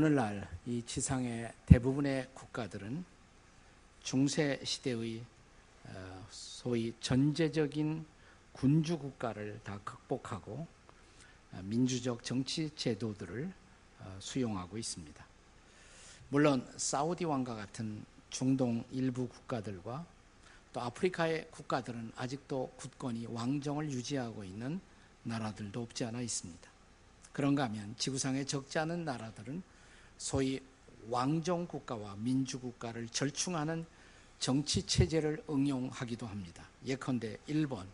오늘날 이 지상의 대부분의 국가들은 중세 시대의 어, 소위 전제적인 군주 국가를 다 극복하고 어, 민주적 정치 제도들을 어, 수용하고 있습니다. 물론 사우디 왕과 같은 중동 일부 국가들과 또 아프리카의 국가들은 아직도 굳건히 왕정을 유지하고 있는 나라들도 없지 않아 있습니다. 그런가 하면 지구상에 적지 않은 나라들은 소위 왕정 국가와 민주 국가를 절충하는 정치 체제를 응용하기도 합니다. 예컨대 일본,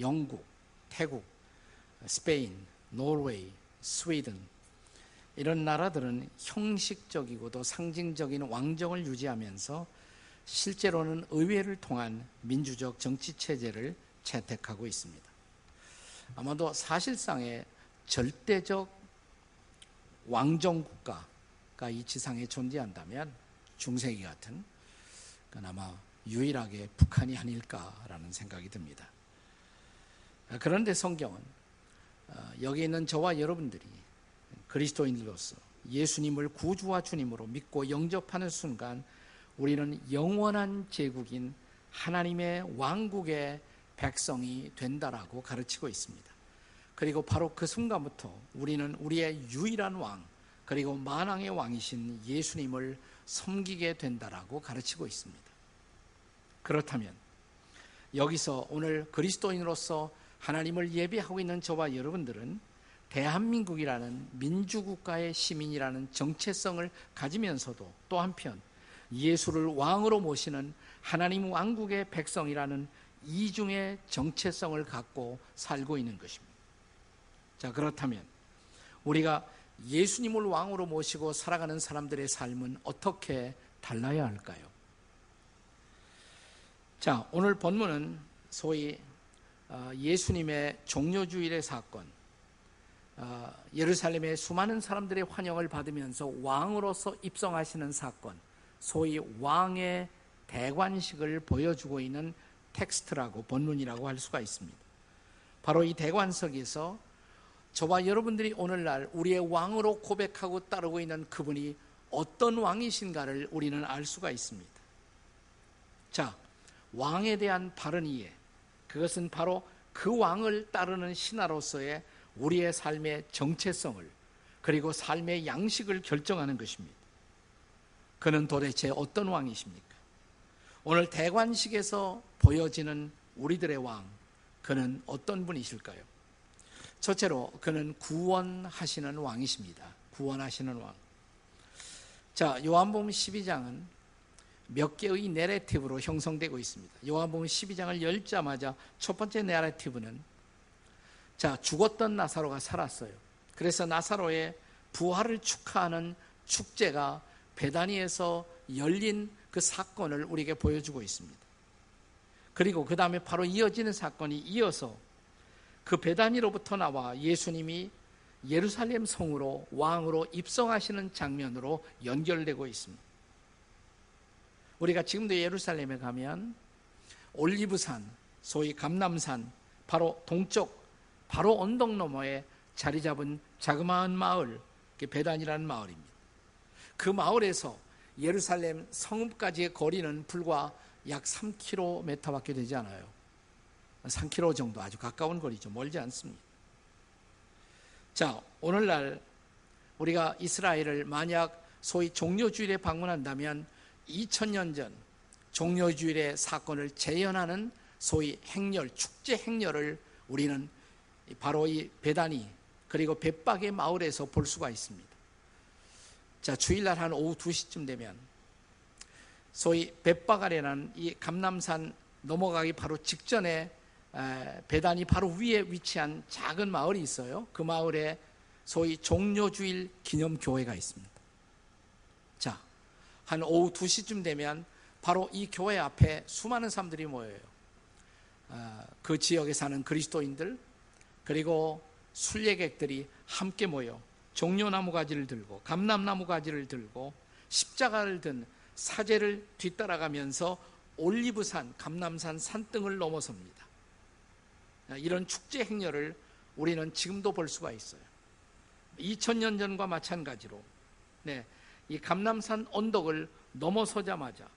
영국, 태국, 스페인, 노르웨이, 스웨덴 이런 나라들은 형식적이고도 상징적인 왕정을 유지하면서 실제로는 의회를 통한 민주적 정치 체제를 채택하고 있습니다. 아마도 사실상의 절대적 왕정 국가가 이 지상에 존재한다면 중세기 같은 그건 아마 유일하게 북한이 아닐까라는 생각이 듭니다. 그런데 성경은 어, 여기 있는 저와 여러분들이 그리스도인으로서 예수님을 구주와 주님으로 믿고 영접하는 순간 우리는 영원한 제국인 하나님의 왕국의 백성이 된다라고 가르치고 있습니다. 그리고 바로 그 순간부터 우리는 우리의 유일한 왕, 그리고 만왕의 왕이신 예수님을 섬기게 된다라고 가르치고 있습니다. 그렇다면 여기서 오늘 그리스도인으로서 하나님을 예배하고 있는 저와 여러분들은 대한민국이라는 민주국가의 시민이라는 정체성을 가지면서도 또 한편 예수를 왕으로 모시는 하나님 왕국의 백성이라는 이중의 정체성을 갖고 살고 있는 것입니다. 자, 그렇다면 우리가 예수님을 왕으로 모시고 살아가는 사람들의 삶은 어떻게 달라야 할까요? 자, 오늘 본문은 소위 어, 예수님의 종료주일의 사건, 어, 예루살렘의 수많은 사람들의 환영을 받으면서 왕으로서 입성하시는 사건, 소위 왕의 대관식을 보여주고 있는 텍스트라고 본문이라고 할 수가 있습니다. 바로 이 대관석에서 저와 여러분들이 오늘날 우리의 왕으로 고백하고 따르고 있는 그분이 어떤 왕이신가를 우리는 알 수가 있습니다. 자, 왕에 대한 바른 이해. 그것은 바로 그 왕을 따르는 신하로서의 우리의 삶의 정체성을 그리고 삶의 양식을 결정하는 것입니다. 그는 도대체 어떤 왕이십니까? 오늘 대관식에서 보여지는 우리들의 왕, 그는 어떤 분이실까요? 첫째로 그는 구원하시는 왕이십니다. 구원하시는 왕. 자, 요한복음 12장은 몇 개의 내레티브로 형성되고 있습니다. 요한복음 12장을 열자마자 첫 번째 내레티브는 자, 죽었던 나사로가 살았어요. 그래서 나사로의 부활을 축하하는 축제가 베다니에서 열린 그 사건을 우리에게 보여주고 있습니다. 그리고 그 다음에 바로 이어지는 사건이 이어서 그 베다니로부터 나와 예수님이 예루살렘 성으로 왕으로 입성하시는 장면으로 연결되고 있습니다. 우리가 지금도 예루살렘에 가면 올리브산, 소위 감남산, 바로 동쪽, 바로 언덕 너머에 자리 잡은 자그마한 마을, 베단이라는 마을입니다. 그 마을에서 예루살렘 성읍까지의 거리는 불과 약 3km밖에 되지 않아요. 3km 정도 아주 가까운 거리죠. 멀지 않습니다. 자, 오늘날 우리가 이스라엘을 만약 소위 종료주일에 방문한다면 2000년 전 종료주일의 사건을 재현하는 소위 행렬, 축제 행렬을 우리는 바로 이 베다니 그리고 벳박의 마을에서 볼 수가 있습니다. 자, 주일날 한 오후 2시쯤 되면 소위 벳바가레라는 이 감남산 넘어가기 바로 직전에 배단이 바로 위에 위치한 작은 마을이 있어요. 그 마을에 소위 종료주일 기념교회가 있습니다. 자, 한 오후 2시쯤 되면 바로 이 교회 앞에 수많은 사람들이 모여요. 아, 그 지역에 사는 그리스도인들, 그리고 순례객들이 함께 모여 종려나무 가지를 들고 감람나무 가지를 들고 십자가를 든 사제를 뒤따라가면서 올리브산, 감남산 산등을 넘어섭니다. 이런 축제 행렬을 우리는 지금도 볼 수가 있어요. 2000년 전과 마찬가지로 네, 이 감람산 언덕을 넘어서자마자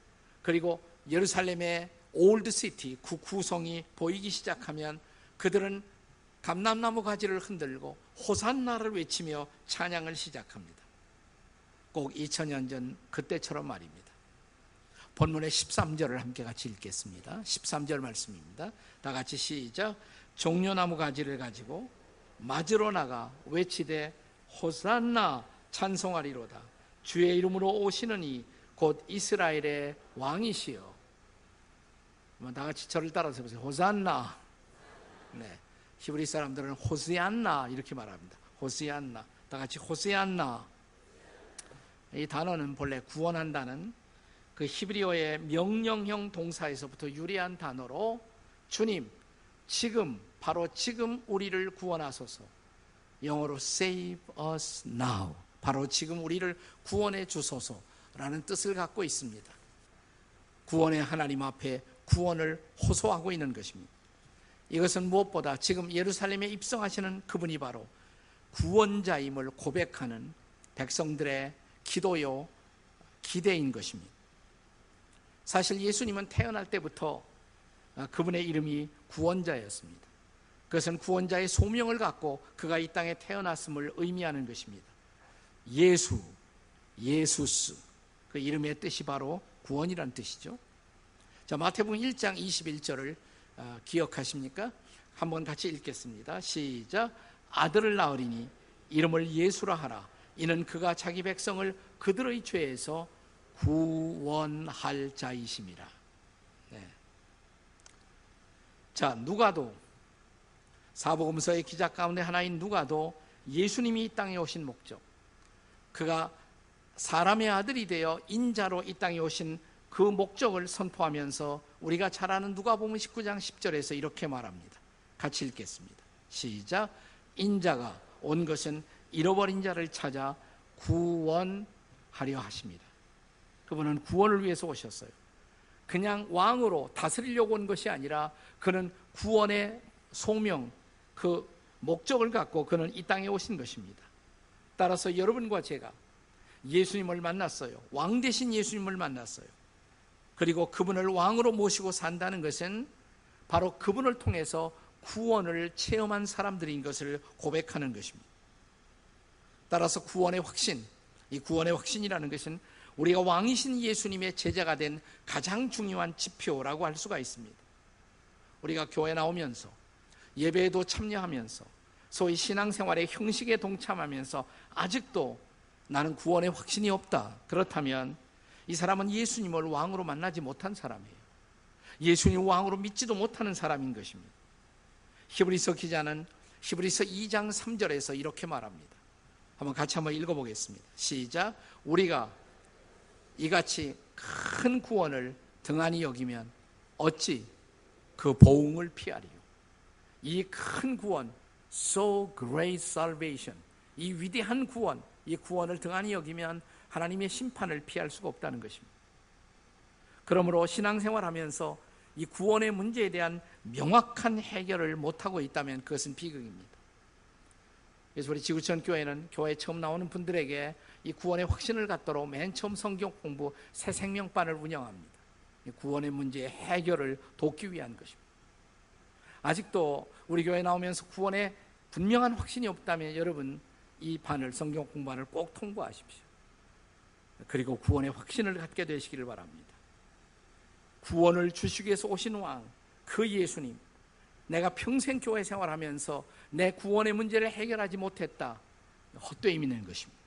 그리고 예루살렘의 Old City 구 구성이 보이기 시작하면 그들은 감람나무 가지를 흔들고 호산나를 외치며 찬양을 시작합니다. 꼭 2000년 전 그때처럼 말입니다. 본문의 13절을 함께 같이 읽겠습니다. 13절 말씀입니다. 다 같이 시작. 종려나무 가지를 가지고 맞으러 나가 외치되 호산나 찬송하리로다. 주의 이름으로 오시는 이 곧 이스라엘의 왕이시여. 다 같이 저를 따라서 보세요. 호산나. 네. 히브리 사람들은 호시안나 이렇게 말합니다. 호시안나. 다 같이 호시안나. 이 단어는 본래 구원한다는 그 히브리어의 명령형 동사에서부터 유래한 단어로 주님, 지금, 바로 지금 우리를 구원하소서. 영어로 save us now. 바로 지금 우리를 구원해 주소서라는 뜻을 갖고 있습니다. 구원의 하나님 앞에 구원을 호소하고 있는 것입니다. 이것은 무엇보다 지금 예루살렘에 입성하시는 그분이 바로 구원자임을 고백하는 백성들의 기도요, 기대인 것입니다. 사실 예수님은 태어날 때부터 그분의 이름이 구원자였습니다. 그것은 구원자의 소명을 갖고 그가 이 땅에 태어났음을 의미하는 것입니다. 예수, 예수스, 그 이름의 뜻이 바로 구원이란 뜻이죠. 자, 마태복음 1장 21절을 어, 기억하십니까? 한번 같이 읽겠습니다. 시작. 아들을 낳으리니 이름을 예수라 하라. 이는 그가 자기 백성을 그들의 죄에서 구원할 자이심이라. 네. 자, 누가도 사복음서의 기자 가운데 하나인 누가도 예수님이 이 땅에 오신 목적, 그가 사람의 아들이 되어 인자로 이 땅에 오신 그 목적을 선포하면서 우리가 잘 아는 누가복음 19장 10절에서 이렇게 말합니다. 같이 읽겠습니다. 시작. 인자가 온 것은 잃어버린 자를 찾아 구원하려 하십니다. 그분은 구원을 위해서 오셨어요. 그냥 왕으로 다스리려고 온 것이 아니라 그는 구원의 소명, 그 목적을 갖고 그는 이 땅에 오신 것입니다. 따라서 여러분과 제가 예수님을 만났어요. 왕 대신 예수님을 만났어요. 그리고 그분을 왕으로 모시고 산다는 것은 바로 그분을 통해서 구원을 체험한 사람들인 것을 고백하는 것입니다. 따라서 구원의 확신, 이 구원의 확신이라는 것은 우리가 왕이신 예수님의 제자가 된 가장 중요한 지표라고 할 수가 있습니다. 우리가 교회 나오면서 예배에도 참여하면서 소위 신앙생활의 형식에 동참하면서 아직도 나는 구원의 확신이 없다. 그렇다면 이 사람은 예수님을 왕으로 만나지 못한 사람이에요. 예수님 왕으로 믿지도 못하는 사람인 것입니다. 히브리서 기자는 히브리서 2장 3절에서 이렇게 말합니다. 한번 같이 한번 읽어보겠습니다. 시작. 우리가 이같이 큰 구원을 등한히 여기면 어찌 그 보응을 피하리요. 이 큰 구원, so great salvation, 이 위대한 구원, 이 구원을 등한히 여기면 하나님의 심판을 피할 수가 없다는 것입니다. 그러므로 신앙생활하면서 이 구원의 문제에 대한 명확한 해결을 못하고 있다면 그것은 비극입니다. 그래서 우리 지구촌 교회는 교회에 처음 나오는 분들에게 이 구원의 확신을 갖도록 맨 처음 성경 공부 새 생명반을 운영합니다. 구원의 문제의 해결을 돕기 위한 것입니다. 아직도 우리 교회 나오면서 구원에 분명한 확신이 없다면 여러분 이 반을 성경 공부반을 꼭 통과하십시오. 그리고 구원의 확신을 갖게 되시기를 바랍니다. 구원을 주시기 위해서 오신 왕, 그 예수님, 내가 평생 교회 생활하면서 내 구원의 문제를 해결하지 못했다. 헛되이 믿는 것입니다.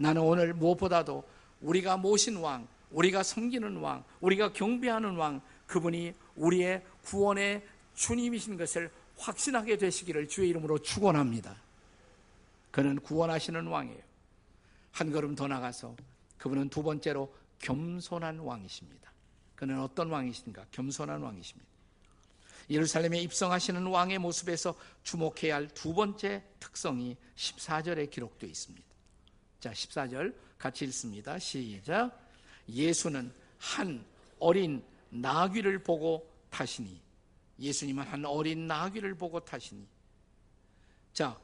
나는 오늘 무엇보다도 우리가 모신 왕, 우리가 섬기는 왕, 우리가 경배하는 왕, 그분이 우리의 구원의 주님이신 것을 확신하게 되시기를 주의 이름으로 축원합니다. 그는 구원하시는 왕이에요. 한 걸음 더 나가서 그분은 두 번째로 겸손한 왕이십니다. 그는 어떤 왕이신가? 겸손한 왕이십니다. 예루살렘에 입성하시는 왕의 모습에서 주목해야 할 두 번째 특성이 14절에 기록되어 있습니다. 자, 14절 같이 읽습니다. 시작. 예수는 한 어린 나귀를 보고 타시니 예수님은 한 어린 나귀를 보고 타시니 자,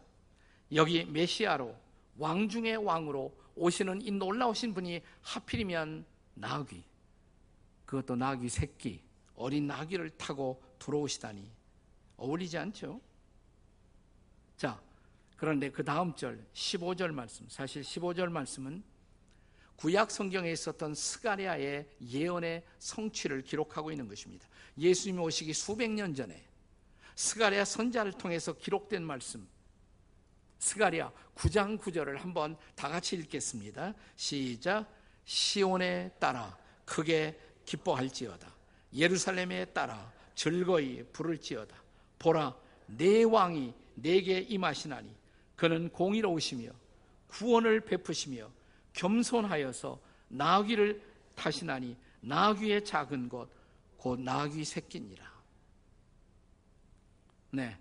여기 메시아로 왕 중의 왕으로 오시는 이 놀라우신 분이 하필이면 나귀, 그것도 나귀 새끼, 어린 나귀를 타고 들어오시다니 어울리지 않죠? 자, 그런데 그 다음 절, 15절 말씀, 사실 15절 말씀은 구약 성경에 있었던 스가랴의 예언의 성취를 기록하고 있는 것입니다. 예수님이 오시기 수백 년 전에 스가랴 선지자를 통해서 기록된 말씀, 스가랴 9장 9절을 한번 다 같이 읽겠습니다. 시작. 시온의 딸아 크게 기뻐할지어다. 예루살렘의 딸아 즐거이 부를지어다. 보라, 내 왕이 내게 임하시나니 그는 공의로우시며 구원을 베푸시며 겸손하여서 나귀를 타시나니 나귀의 작은 것, 곧 나귀 새끼니라. 네.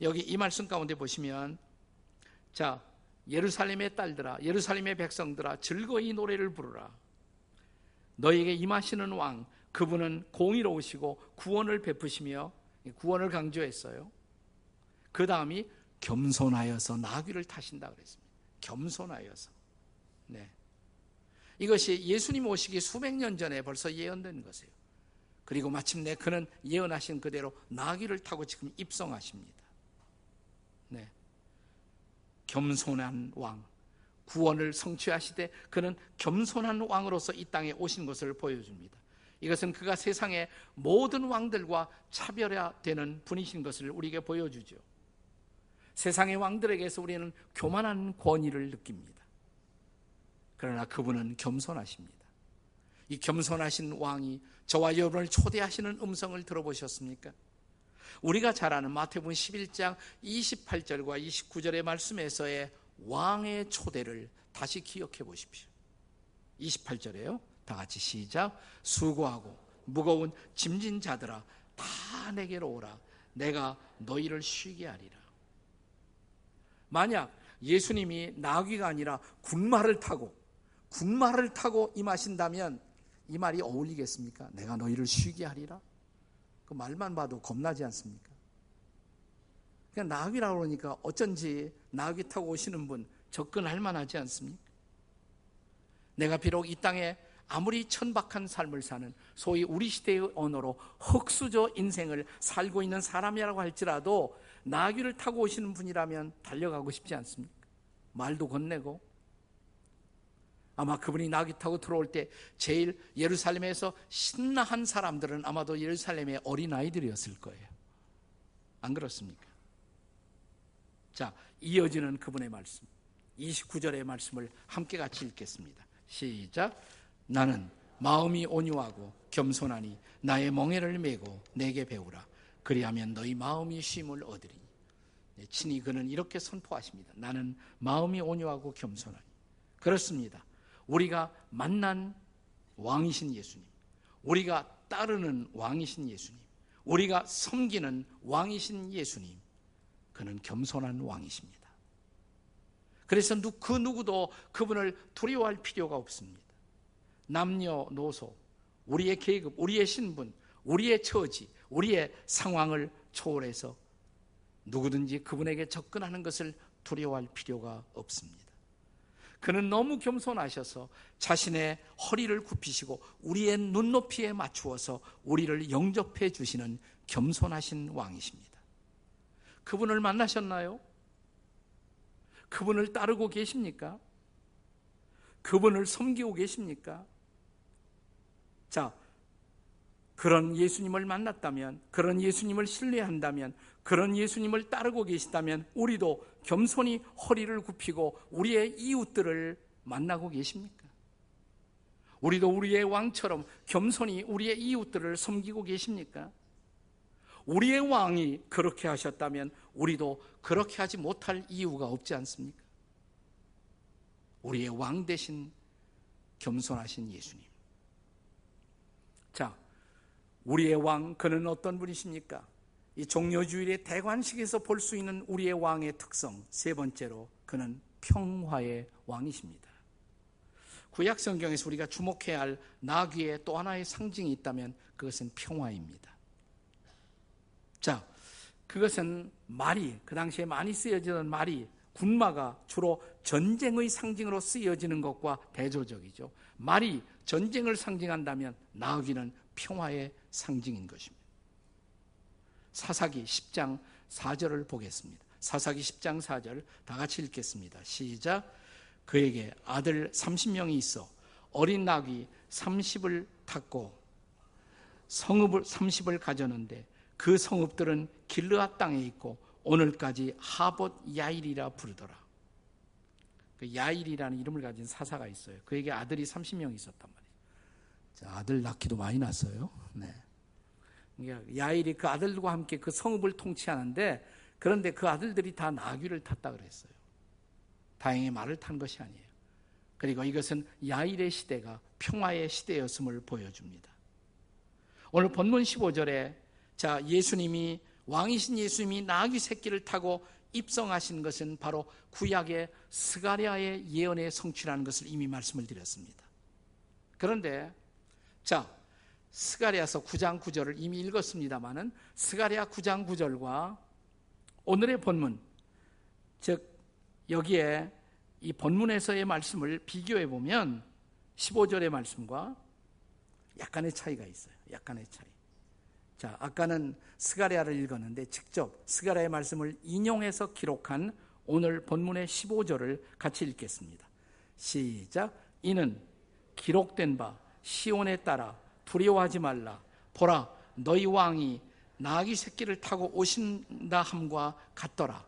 여기 이 말씀 가운데 보시면, 자, 예루살렘의 딸들아, 예루살렘의 백성들아, 즐거이 노래를 부르라. 너에게 임하시는 왕, 그분은 공의로우시고 구원을 베푸시며 구원을 강조했어요. 그 다음이 겸손하여서 나귀를 타신다 그랬습니다. 겸손하여서. 네. 이것이 예수님 오시기 수백 년 전에 벌써 예언된 것이에요. 그리고 마침내 그는 예언하신 그대로 나귀를 타고 지금 입성하십니다. 네. 겸손한 왕, 구원을 성취하시되 그는 겸손한 왕으로서 이 땅에 오신 것을 보여줍니다. 이것은 그가 세상의 모든 왕들과 차별화되는 분이신 것을 우리에게 보여주죠. 세상의 왕들에게서 우리는 교만한 권위를 느낍니다. 그러나 그분은 겸손하십니다. 이 겸손하신 왕이 저와 여러분을 초대하시는 음성을 들어보셨습니까? 우리가 잘 아는 마태복음 11장 28절과 29절의 말씀에서의 왕의 초대를 다시 기억해 보십시오. 28절에요. 다 같이 시작. 수고하고 무거운 짐진 자들아 다 내게로 오라. 내가 너희를 쉬게 하리라. 만약 예수님이 나귀가 아니라 군마를 타고 군마를 타고 임하신다면 이 말이 어울리겠습니까? 내가 너희를 쉬게 하리라? 그 말만 봐도 겁나지 않습니까? 그냥 나귀라고 그러니까 어쩐지 나귀 타고 오시는 분 접근할 만하지 않습니까? 내가 비록 이 땅에 아무리 천박한 삶을 사는 소위 우리 시대의 언어로 흑수저 인생을 살고 있는 사람이라고 할지라도 나귀를 타고 오시는 분이라면 달려가고 싶지 않습니까? 말도 건네고 아마 그분이 나귀 타고 들어올 때 제일 예루살렘에서 신나한 사람들은 아마도 예루살렘의 어린아이들이었을 거예요. 안 그렇습니까? 자, 이어지는 그분의 말씀. 29절의 말씀을 함께 같이 읽겠습니다. 시작. 나는 마음이 온유하고 겸손하니 나의 멍에를 메고 내게 배우라. 그리하면 너희 마음이 쉼을 얻으리니. 네, 친히 그는 이렇게 선포하십니다. 나는 마음이 온유하고 겸손하니. 그렇습니다. 우리가 만난 왕이신 예수님, 우리가 따르는 왕이신 예수님, 우리가 섬기는 왕이신 예수님, 그는 겸손한 왕이십니다. 그래서 그 누구도 그분을 두려워할 필요가 없습니다. 남녀노소, 우리의 계급, 우리의 신분, 우리의 처지, 우리의 상황을 초월해서 누구든지 그분에게 접근하는 것을 두려워할 필요가 없습니다. 그는 너무 겸손하셔서 자신의 허리를 굽히시고 우리의 눈높이에 맞추어서 우리를 영접해 주시는 겸손하신 왕이십니다. 그분을 만나셨나요? 그분을 따르고 계십니까? 그분을 섬기고 계십니까? 자, 그런 예수님을 만났다면, 그런 예수님을 신뢰한다면, 그런 예수님을 따르고 계시다면, 우리도 겸손히 허리를 굽히고 우리의 이웃들을 만나고 계십니까? 우리도 우리의 왕처럼 겸손히 우리의 이웃들을 섬기고 계십니까? 우리의 왕이 그렇게 하셨다면 우리도 그렇게 하지 못할 이유가 없지 않습니까? 우리의 왕 대신 겸손하신 예수님. 자, 우리의 왕, 그는 어떤 분이십니까? 이 종료주일의 대관식에서 볼 수 있는 우리의 왕의 특성, 세 번째로 그는 평화의 왕이십니다. 구약 성경에서 우리가 주목해야 할 나귀의 또 하나의 상징이 있다면 그것은 평화입니다. 자, 그것은 말이, 그 당시에 많이 쓰여지던 말이 군마가 주로 전쟁의 상징으로 쓰여지는 것과 대조적이죠. 말이 전쟁을 상징한다면 나귀는 평화의 상징인 것입니다. 사사기 10장 4절을 보겠습니다. 사사기 10장 4절 다 같이 읽겠습니다. 시작. 그에게 아들 30명이 있어 어린 나귀 30을 탔고 성읍을 30을 가졌는데 그 성읍들은 길르앗 땅에 있고 오늘까지 하봇 야일이라 부르더라. 그 야일이라는 이름을 가진 사사가 있어요. 그에게 아들이 30명 있었단 말이에요. 아들 낳기도 많이 낳았어요. 네. 야일이 그 아들과 함께 그 성읍을 통치하는데 그런데 그 아들들이 다 나귀를 탔다 그랬어요. 다행히 말을 탄 것이 아니에요. 그리고 이것은 야일의 시대가 평화의 시대였음을 보여줍니다. 오늘 본문 15절에 자 예수님이 왕이신 예수님이 나귀 새끼를 타고 입성하신 것은 바로 구약의 스가랴의 예언의 성취라는 것을 이미 말씀을 드렸습니다. 그런데 자 스가랴서 9장 9절을 이미 읽었습니다마는 스가랴 9장 9절과 오늘의 본문 즉 여기에 이 본문에서의 말씀을 비교해 보면 15절의 말씀과 약간의 차이가 있어요. 약간의 차이. 자, 아까는 스가랴를 읽었는데 직접 스가랴의 말씀을 인용해서 기록한 오늘 본문의 15절을 같이 읽겠습니다. 시작. 이는 기록된 바 시온에 따라 두려워하지 말라. 보라, 너희 왕이 나귀 새끼를 타고 오신다 함과 같더라.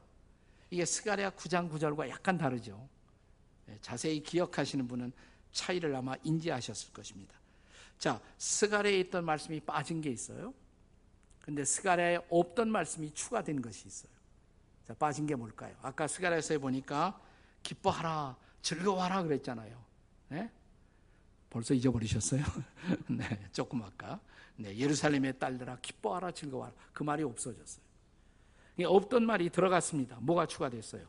이게 스가랴 9장 9절과 약간 다르죠. 예, 자세히 기억하시는 분은 차이를 아마 인지하셨을 것입니다. 자, 스가랴에 있던 말씀이 빠진 게 있어요. 근데 스가랴에 없던 말씀이 추가된 것이 있어요. 자, 빠진 게 뭘까요? 아까 스가랴에서 보니까 기뻐하라, 즐거워하라 그랬잖아요. 네? 벌써 잊어버리셨어요? 네, 조금 아까. 네, 예루살렘의 딸들아 기뻐하라, 즐거워하라. 그 말이 없어졌어요. 없던 말이 들어갔습니다. 뭐가 추가됐어요?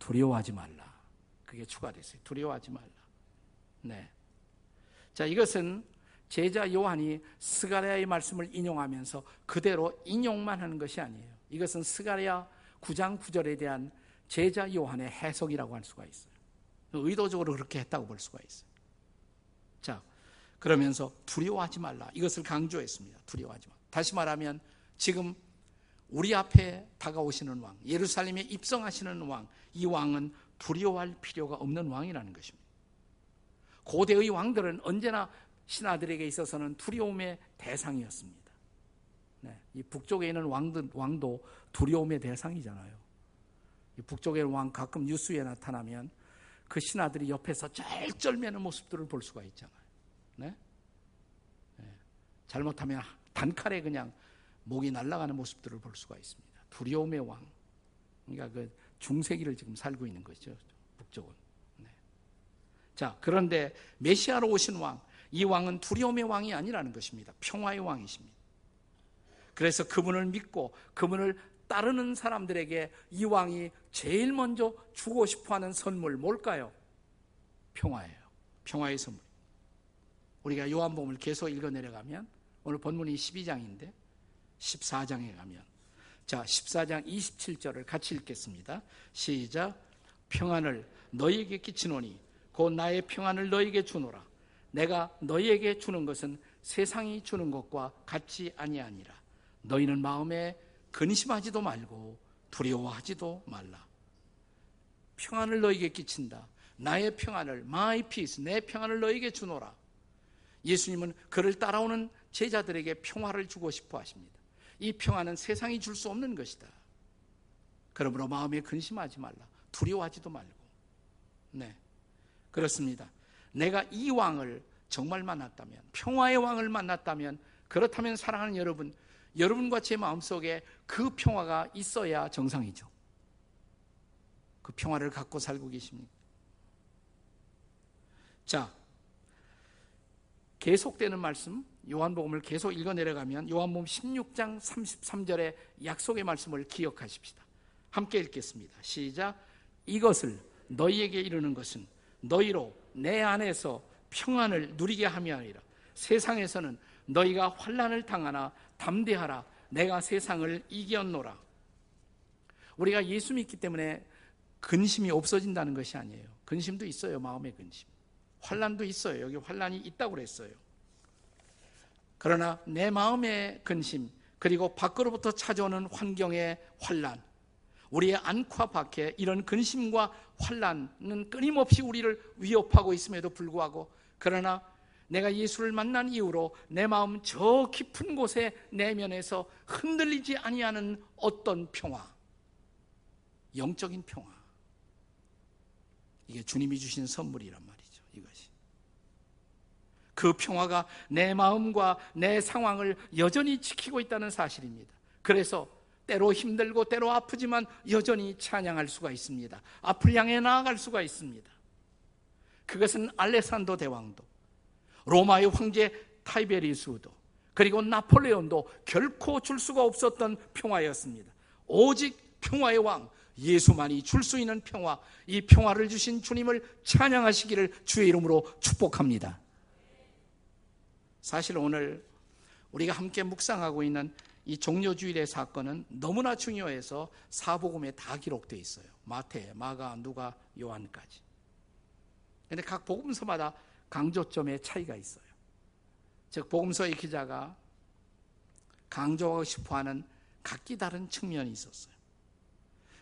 두려워하지 말라. 그게 추가됐어요. 두려워하지 말라. 네. 자, 이것은 제자 요한이 스가랴의 말씀을 인용하면서 그대로 인용만 하는 것이 아니에요. 이것은 스가랴 9장 9절에 대한 제자 요한의 해석이라고 할 수가 있어요. 의도적으로 그렇게 했다고 볼 수가 있어요. 자, 그러면서 두려워하지 말라. 이것을 강조했습니다. 두려워하지 마. 다시 말하면 지금 우리 앞에 다가오시는 왕, 예루살렘에 입성하시는 왕, 이 왕은 두려워할 필요가 없는 왕이라는 것입니다. 고대의 왕들은 언제나 신하들에게 있어서는 두려움의 대상이었습니다. 네, 이 북쪽에 있는 왕들, 왕도 두려움의 대상이잖아요. 이 북쪽의 왕 가끔 뉴스에 나타나면 그 신하들이 옆에서 쩔쩔매는 모습들을 볼 수가 있잖아요. 네? 네. 잘못하면 단칼에 그냥 목이 날아가는 모습들을 볼 수가 있습니다. 두려움의 왕. 그러니까 그 중세기를 지금 살고 있는 거죠. 북쪽은. 네. 자, 그런데 메시아로 오신 왕, 이 왕은 두려움의 왕이 아니라는 것입니다. 평화의 왕이십니다. 그래서 그분을 믿고 그분을 따르는 사람들에게 이 왕이 제일 먼저 주고 싶어 하는 선물 뭘까요? 평화예요. 평화의 선물. 우리가 요한복음을 계속 읽어 내려가면 오늘 본문이 12장인데 14장에 가면 자, 14장 27절을 같이 읽겠습니다. 시작. 평안을 너희에게 끼치노니 곧 나의 평안을 너희에게 주노라. 내가 너희에게 주는 것은 세상이 주는 것과 같지 아니하니라. 너희는 마음에 근심하지도 말고 두려워하지도 말라. 평안을 너희에게 끼친다. 나의 평안을 my peace 내 평안을 너희에게 주노라. 예수님은 그를 따라오는 제자들에게 평화를 주고 싶어 하십니다. 이 평안은 세상이 줄 수 없는 것이다. 그러므로 마음에 근심하지 말라. 두려워하지도 말고. 네. 그렇습니다. 내가 이 왕을 정말 만났다면, 평화의 왕을 만났다면, 그렇다면 사랑하는 여러분, 여러분과 제 마음속에 그 평화가 있어야 정상이죠. 그 평화를 갖고 살고 계십니까? 자, 계속되는 말씀, 요한복음을 계속 읽어 내려가면 요한복음 16장 33절의 약속의 말씀을 기억하십시다. 함께 읽겠습니다. 시작. 이것을 너희에게 이르는 것은 너희로 내 안에서 평안을 누리게 함이 아니라 세상에서는 너희가 환란을 당하나 담대하라 내가 세상을 이겼노라. 우리가 예수 믿기 때문에 근심이 없어진다는 것이 아니에요. 근심도 있어요. 마음의 근심. 환란도 있어요. 여기 환란이 있다고 그랬어요. 그러나 내 마음의 근심 그리고 밖으로부터 찾아오는 환경의 환란 우리의 안과 밖에 이런 근심과 환란은 끊임없이 우리를 위협하고 있음에도 불구하고 그러나 내가 예수를 만난 이후로 내 마음 저 깊은 곳에 내면에서 흔들리지 아니하는 어떤 평화 영적인 평화 이게 주님이 주신 선물이란. 이것이 그 평화가 내 마음과 내 상황을 여전히 지키고 있다는 사실입니다. 그래서 때로 힘들고 때로 아프지만 여전히 찬양할 수가 있습니다. 앞을 향해 나아갈 수가 있습니다. 그것은 알레산더 대왕도 로마의 황제 타이베리스도 그리고 나폴레온도 결코 줄 수가 없었던 평화였습니다. 오직 평화의 왕 예수만이 줄 수 있는 평화, 이 평화를 주신 주님을 찬양하시기를 주의 이름으로 축복합니다. 사실 오늘 우리가 함께 묵상하고 있는 이 종료주일의 사건은 너무나 중요해서 사복음에 다 기록되어 있어요. 마태, 마가, 누가, 요한까지. 근데 각 복음서마다 강조점의 차이가 있어요. 즉, 복음서의 기자가 강조하고 싶어 하는 각기 다른 측면이 있었어요.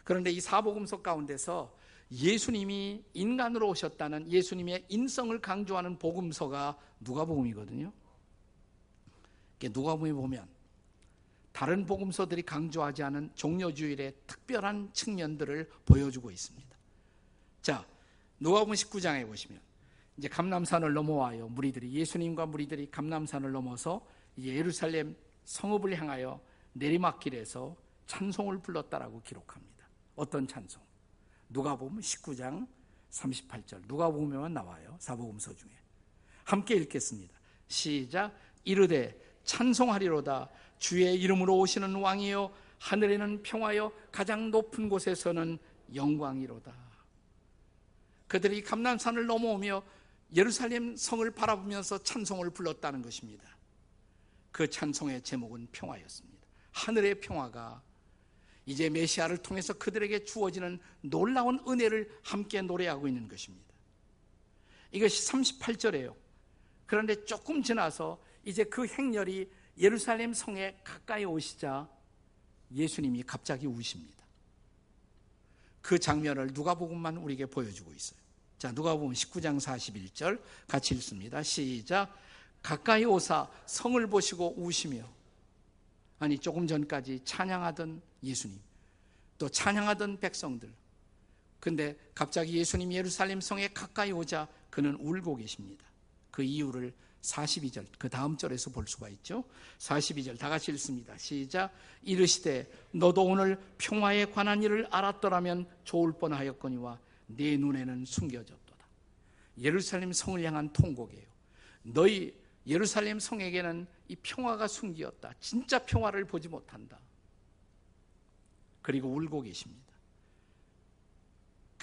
그런데 이 사복음서 가운데서 예수님이 인간으로 오셨다는 예수님의 인성을 강조하는 복음서가 누가복음이거든요. 누가복음에 보면 다른 복음서들이 강조하지 않은 종료주일의 특별한 측면들을 보여주고 있습니다. 자, 누가복음 19장에 보시면 이제 감남산을 넘어와요. 무리들이 예수님과 무리들이 감남산을 넘어서 예루살렘 성읍을 향하여 내리막길에서 찬송을 불렀다라고 기록합니다. 어떤 찬송? 누가복음 19장 38절. 누가복음에만 나와요. 사복음서 중에. 함께 읽겠습니다. 시작. 이르되 찬송하리로다 주의 이름으로 오시는 왕이요 하늘에는 평화요 가장 높은 곳에서는 영광이로다. 그들이 감난산을 넘어오며 예루살렘 성을 바라보면서 찬송을 불렀다는 것입니다. 그 찬송의 제목은 평화였습니다. 하늘의 평화가 이제 메시아를 통해서 그들에게 주어지는 놀라운 은혜를 함께 노래하고 있는 것입니다. 이것이 38절이에요. 그런데 조금 지나서 이제 그 행렬이 예루살렘 성에 가까이 오시자 예수님이 갑자기 우십니다. 그 장면을 누가복음만 우리에게 보여주고 있어요. 자, 누가복음 19장 41절 같이 읽습니다. 시작. 가까이 오사 성을 보시고 우시며 아니 조금 전까지 찬양하던 예수님 또 찬양하던 백성들 근데 갑자기 예수님이 예루살렘 성에 가까이 오자 그는 울고 계십니다. 그 이유를 42절 그 다음 절에서 볼 수가 있죠. 42절 다 같이 읽습니다. 시작 이르시되 너도 오늘 평화에 관한 일을 알았더라면 좋을 뻔하였거니와 네 눈에는 숨겨졌도다. 예루살렘 성을 향한 통곡이에요. 너희 예루살렘 성에게는 이 평화가 숨기었다. 진짜 평화를 보지 못한다. 그리고 울고 계십니다.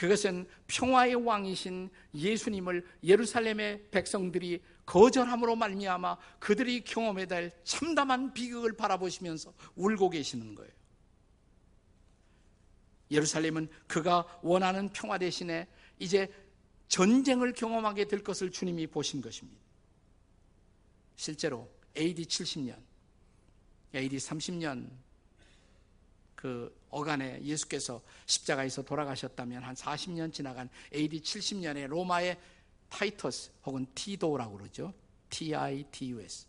그것은 평화의 왕이신 예수님을 예루살렘의 백성들이 거절함으로 말미암아 그들이 경험해야 될 참담한 비극을 바라보시면서 울고 계시는 거예요. 예루살렘은 그가 원하는 평화 대신에 이제 전쟁을 경험하게 될 것을 주님이 보신 것입니다. 실제로 AD 70년, AD 30년 그 어간에 예수께서 십자가에서 돌아가셨다면 한 40년 지나간 AD 70년에 로마의 타이터스 혹은 티도라고 그러죠. T-I-T-U-S.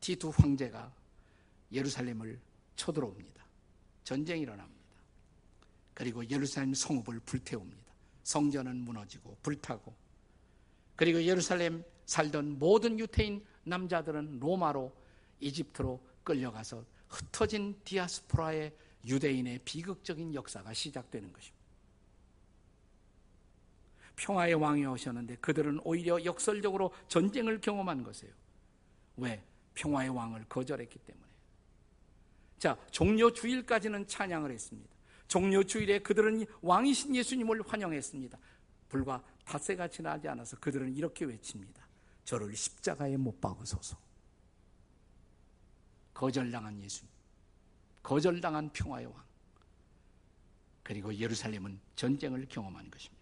티두 황제가 예루살렘을 쳐들어옵니다. 전쟁이 일어납니다. 그리고 예루살렘 성읍을 불태웁니다. 성전은 무너지고 불타고 그리고 예루살렘 살던 모든 유태인 남자들은 로마로 이집트로 끌려가서 흩어진 디아스포라의 유대인의 비극적인 역사가 시작되는 것입니다. 평화의 왕이 오셨는데 그들은 오히려 역설적으로 전쟁을 경험한 것이에요. 왜? 평화의 왕을 거절했기 때문에. 자, 종료 주일까지는 찬양을 했습니다. 종료 주일에 그들은 왕이신 예수님을 환영했습니다. 불과 닷새가 지나지 않아서 그들은 이렇게 외칩니다. 저를 십자가에 못 박으소서. 거절당한 예수님. 거절당한 평화의 왕. 그리고 예루살렘은 전쟁을 경험한 것입니다.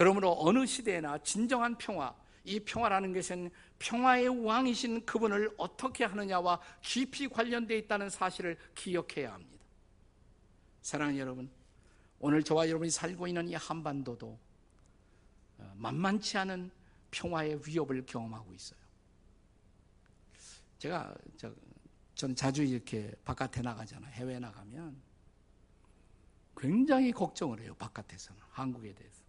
그러므로 어느 시대에나 진정한 평화, 이 평화라는 것은 평화의 왕이신 그분을 어떻게 하느냐와 깊이 관련되어 있다는 사실을 기억해야 합니다. 사랑하는 여러분, 오늘 저와 여러분이 살고 있는 이 한반도도 어, 만만치 않은 평화의 위협을 경험하고 있어요. 제가 저, 저는 자주 이렇게 바깥에 나가잖아요. 해외 나가면 굉장히 걱정을 해요. 바깥에서는 한국에 대해서.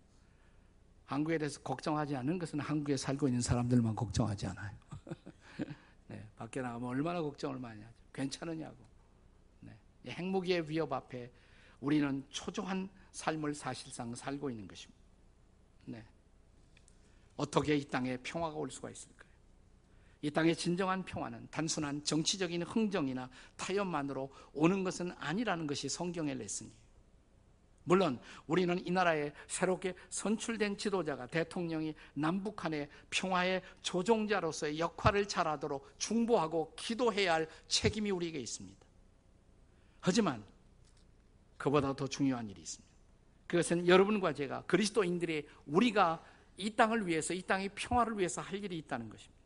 한국에 대해서 걱정하지 않는 것은 한국에 살고 있는 사람들만 걱정하지 않아요. 네, 밖에 나가면 얼마나 걱정을 많이 하죠. 괜찮으냐고. 네, 핵무기의 위협 앞에 우리는 초조한 삶을 사실상 살고 있는 것입니다. 네. 어떻게 이 땅에 평화가 올 수가 있을까요? 이 땅의 진정한 평화는 단순한 정치적인 흥정이나 타협만으로 오는 것은 아니라는 것이 성경의 레슨이에요. 물론 우리는 이 나라에 새롭게 선출된 지도자가 대통령이 남북한의 평화의 조종자로서의 역할을 잘하도록 중보하고 기도해야 할 책임이 우리에게 있습니다. 하지만 그보다 더 중요한 일이 있습니다. 그것은 여러분과 제가 그리스도인들이 우리가 이 땅을 위해서 이 땅의 평화를 위해서 할 일이 있다는 것입니다.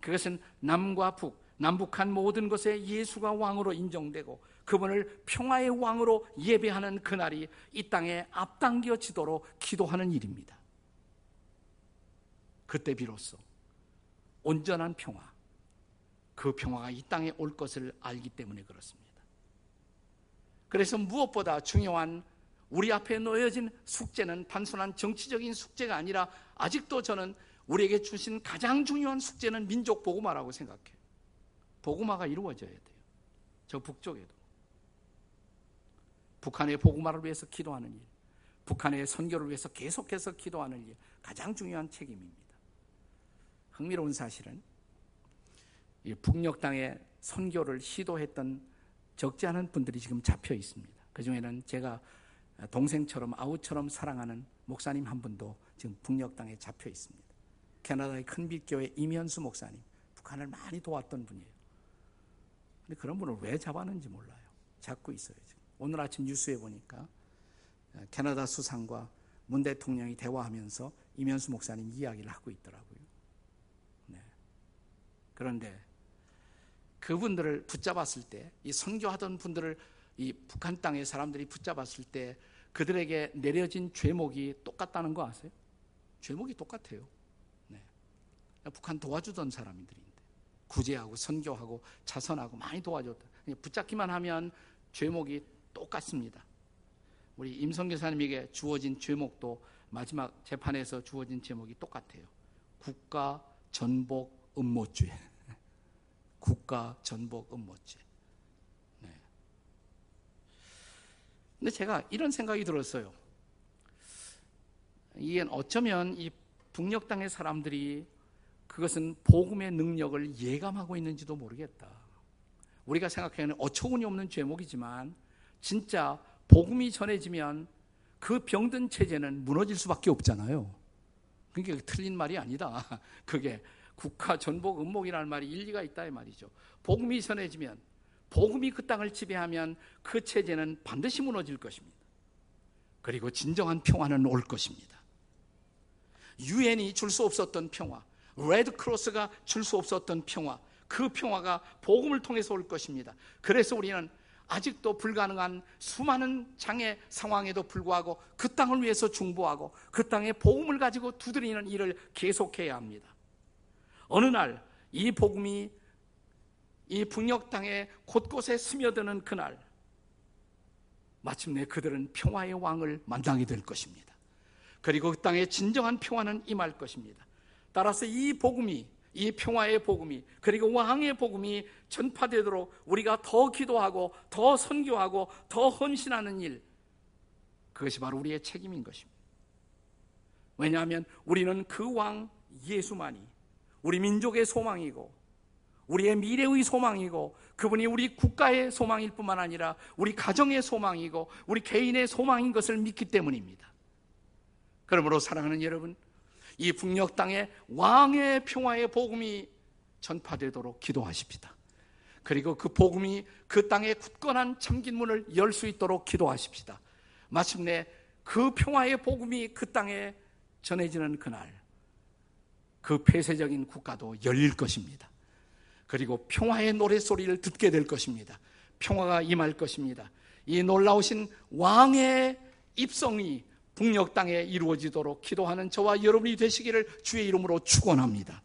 그것은 남과 북, 남북한 모든 것에 예수가 왕으로 인정되고 그분을 평화의 왕으로 예배하는 그날이 이 땅에 앞당겨지도록 기도하는 일입니다. 그때 비로소 온전한 평화, 그 평화가 이 땅에 올 것을 알기 때문에 그렇습니다. 그래서 무엇보다 중요한 우리 앞에 놓여진 숙제는 단순한 정치적인 숙제가 아니라 아직도 저는 우리에게 주신 가장 중요한 숙제는 민족 보고마라고 생각해요. 보고마가 이루어져야 돼요. 저 북쪽에도. 북한의 보고마를 위해서 기도하는 일, 북한의 선교를 위해서 계속해서 기도하는 일, 가장 중요한 책임입니다. 흥미로운 사실은 북녘 땅에 선교를 시도했던 적지 않은 분들이 지금 잡혀 있습니다. 그 중에는 제가 동생처럼 아우처럼 사랑하는 목사님 한 분도 지금 북녘 땅에 잡혀 있습니다. 캐나다의 큰빛교회 이면수 목사님, 북한을 많이 도왔던 분이에요. 근데 그런 분을 왜 잡았는지 몰라요. 잡고 있어요. 지금. 오늘 아침 뉴스에 보니까 캐나다 수상과 문 대통령이 대화하면서 이면수 목사님 이야기를 하고 있더라고요. 네. 그런데 그분들을 붙잡았을 때, 이 선교하던 분들을 이 북한 땅의 사람들이 붙잡았을 때 그들에게 내려진 죄목이 똑같다는 거 아세요? 죄목이 똑같아요. 네. 북한 도와주던 사람들인데 구제하고 선교하고 자선하고 많이 도와줬다. 붙잡기만 하면 죄목이 똑같습니다. 우리 임성교사님에게 주어진 죄목도 마지막 재판에서 주어진 제목이 똑같아요. 국가 전복 음모죄. 국가 전복 음모죄. 네. 근데 제가 이런 생각이 들었어요. 이게 어쩌면 이 북녘 땅의 사람들이 그것은 복음의 능력을 예감하고 있는지도 모르겠다. 우리가 생각하는 어처구니 없는 죄목이지만 진짜 복음이 전해지면 그 병든 체제는 무너질 수밖에 없잖아요. 그러니까 틀린 말이 아니다. 그게 국가 전복 음모라는 말이 일리가 있다 이 말이죠. 복음이 전해지면 복음이 그 땅을 지배하면 그 체제는 반드시 무너질 것입니다. 그리고 진정한 평화는 올 것입니다. 유엔이 줄 수 없었던 평화, Red Cross가 줄 수 없었던 평화, 그 평화가 복음을 통해서 올 것입니다. 그래서 우리는 아직도 불가능한 수많은 장애 상황에도 불구하고 그 땅을 위해서 중보하고 그 땅에 복음을 가지고 두드리는 일을 계속해야 합니다. 어느 날 이 복음이 이 북녘 땅에 곳곳에 스며드는 그날 마침내 그들은 평화의 왕을 만나게 될 것입니다. 그리고 그 땅에 진정한 평화는 임할 것입니다. 따라서 이 복음이 이 평화의 복음이 그리고 왕의 복음이 전파되도록 우리가 더 기도하고 더 선교하고 더 헌신하는 일 그것이 바로 우리의 책임인 것입니다. 왜냐하면 우리는 그 왕 예수만이 우리 민족의 소망이고 우리의 미래의 소망이고 그분이 우리 국가의 소망일 뿐만 아니라 우리 가정의 소망이고 우리 개인의 소망인 것을 믿기 때문입니다. 그러므로 사랑하는 여러분, 이 북녘 땅에 왕의 평화의 복음이 전파되도록 기도하십니다. 그리고 그 복음이 그 땅에 굳건한 잠긴 문을 열 수 있도록 기도하십시다. 마침내 그 평화의 복음이 그 땅에 전해지는 그날 그 폐쇄적인 국가도 열릴 것입니다. 그리고 평화의 노래소리를 듣게 될 것입니다. 평화가 임할 것입니다. 이 놀라우신 왕의 입성이 북녘 땅에 이루어지도록 기도하는 저와 여러분이 되시기를 주의 이름으로 축원합니다.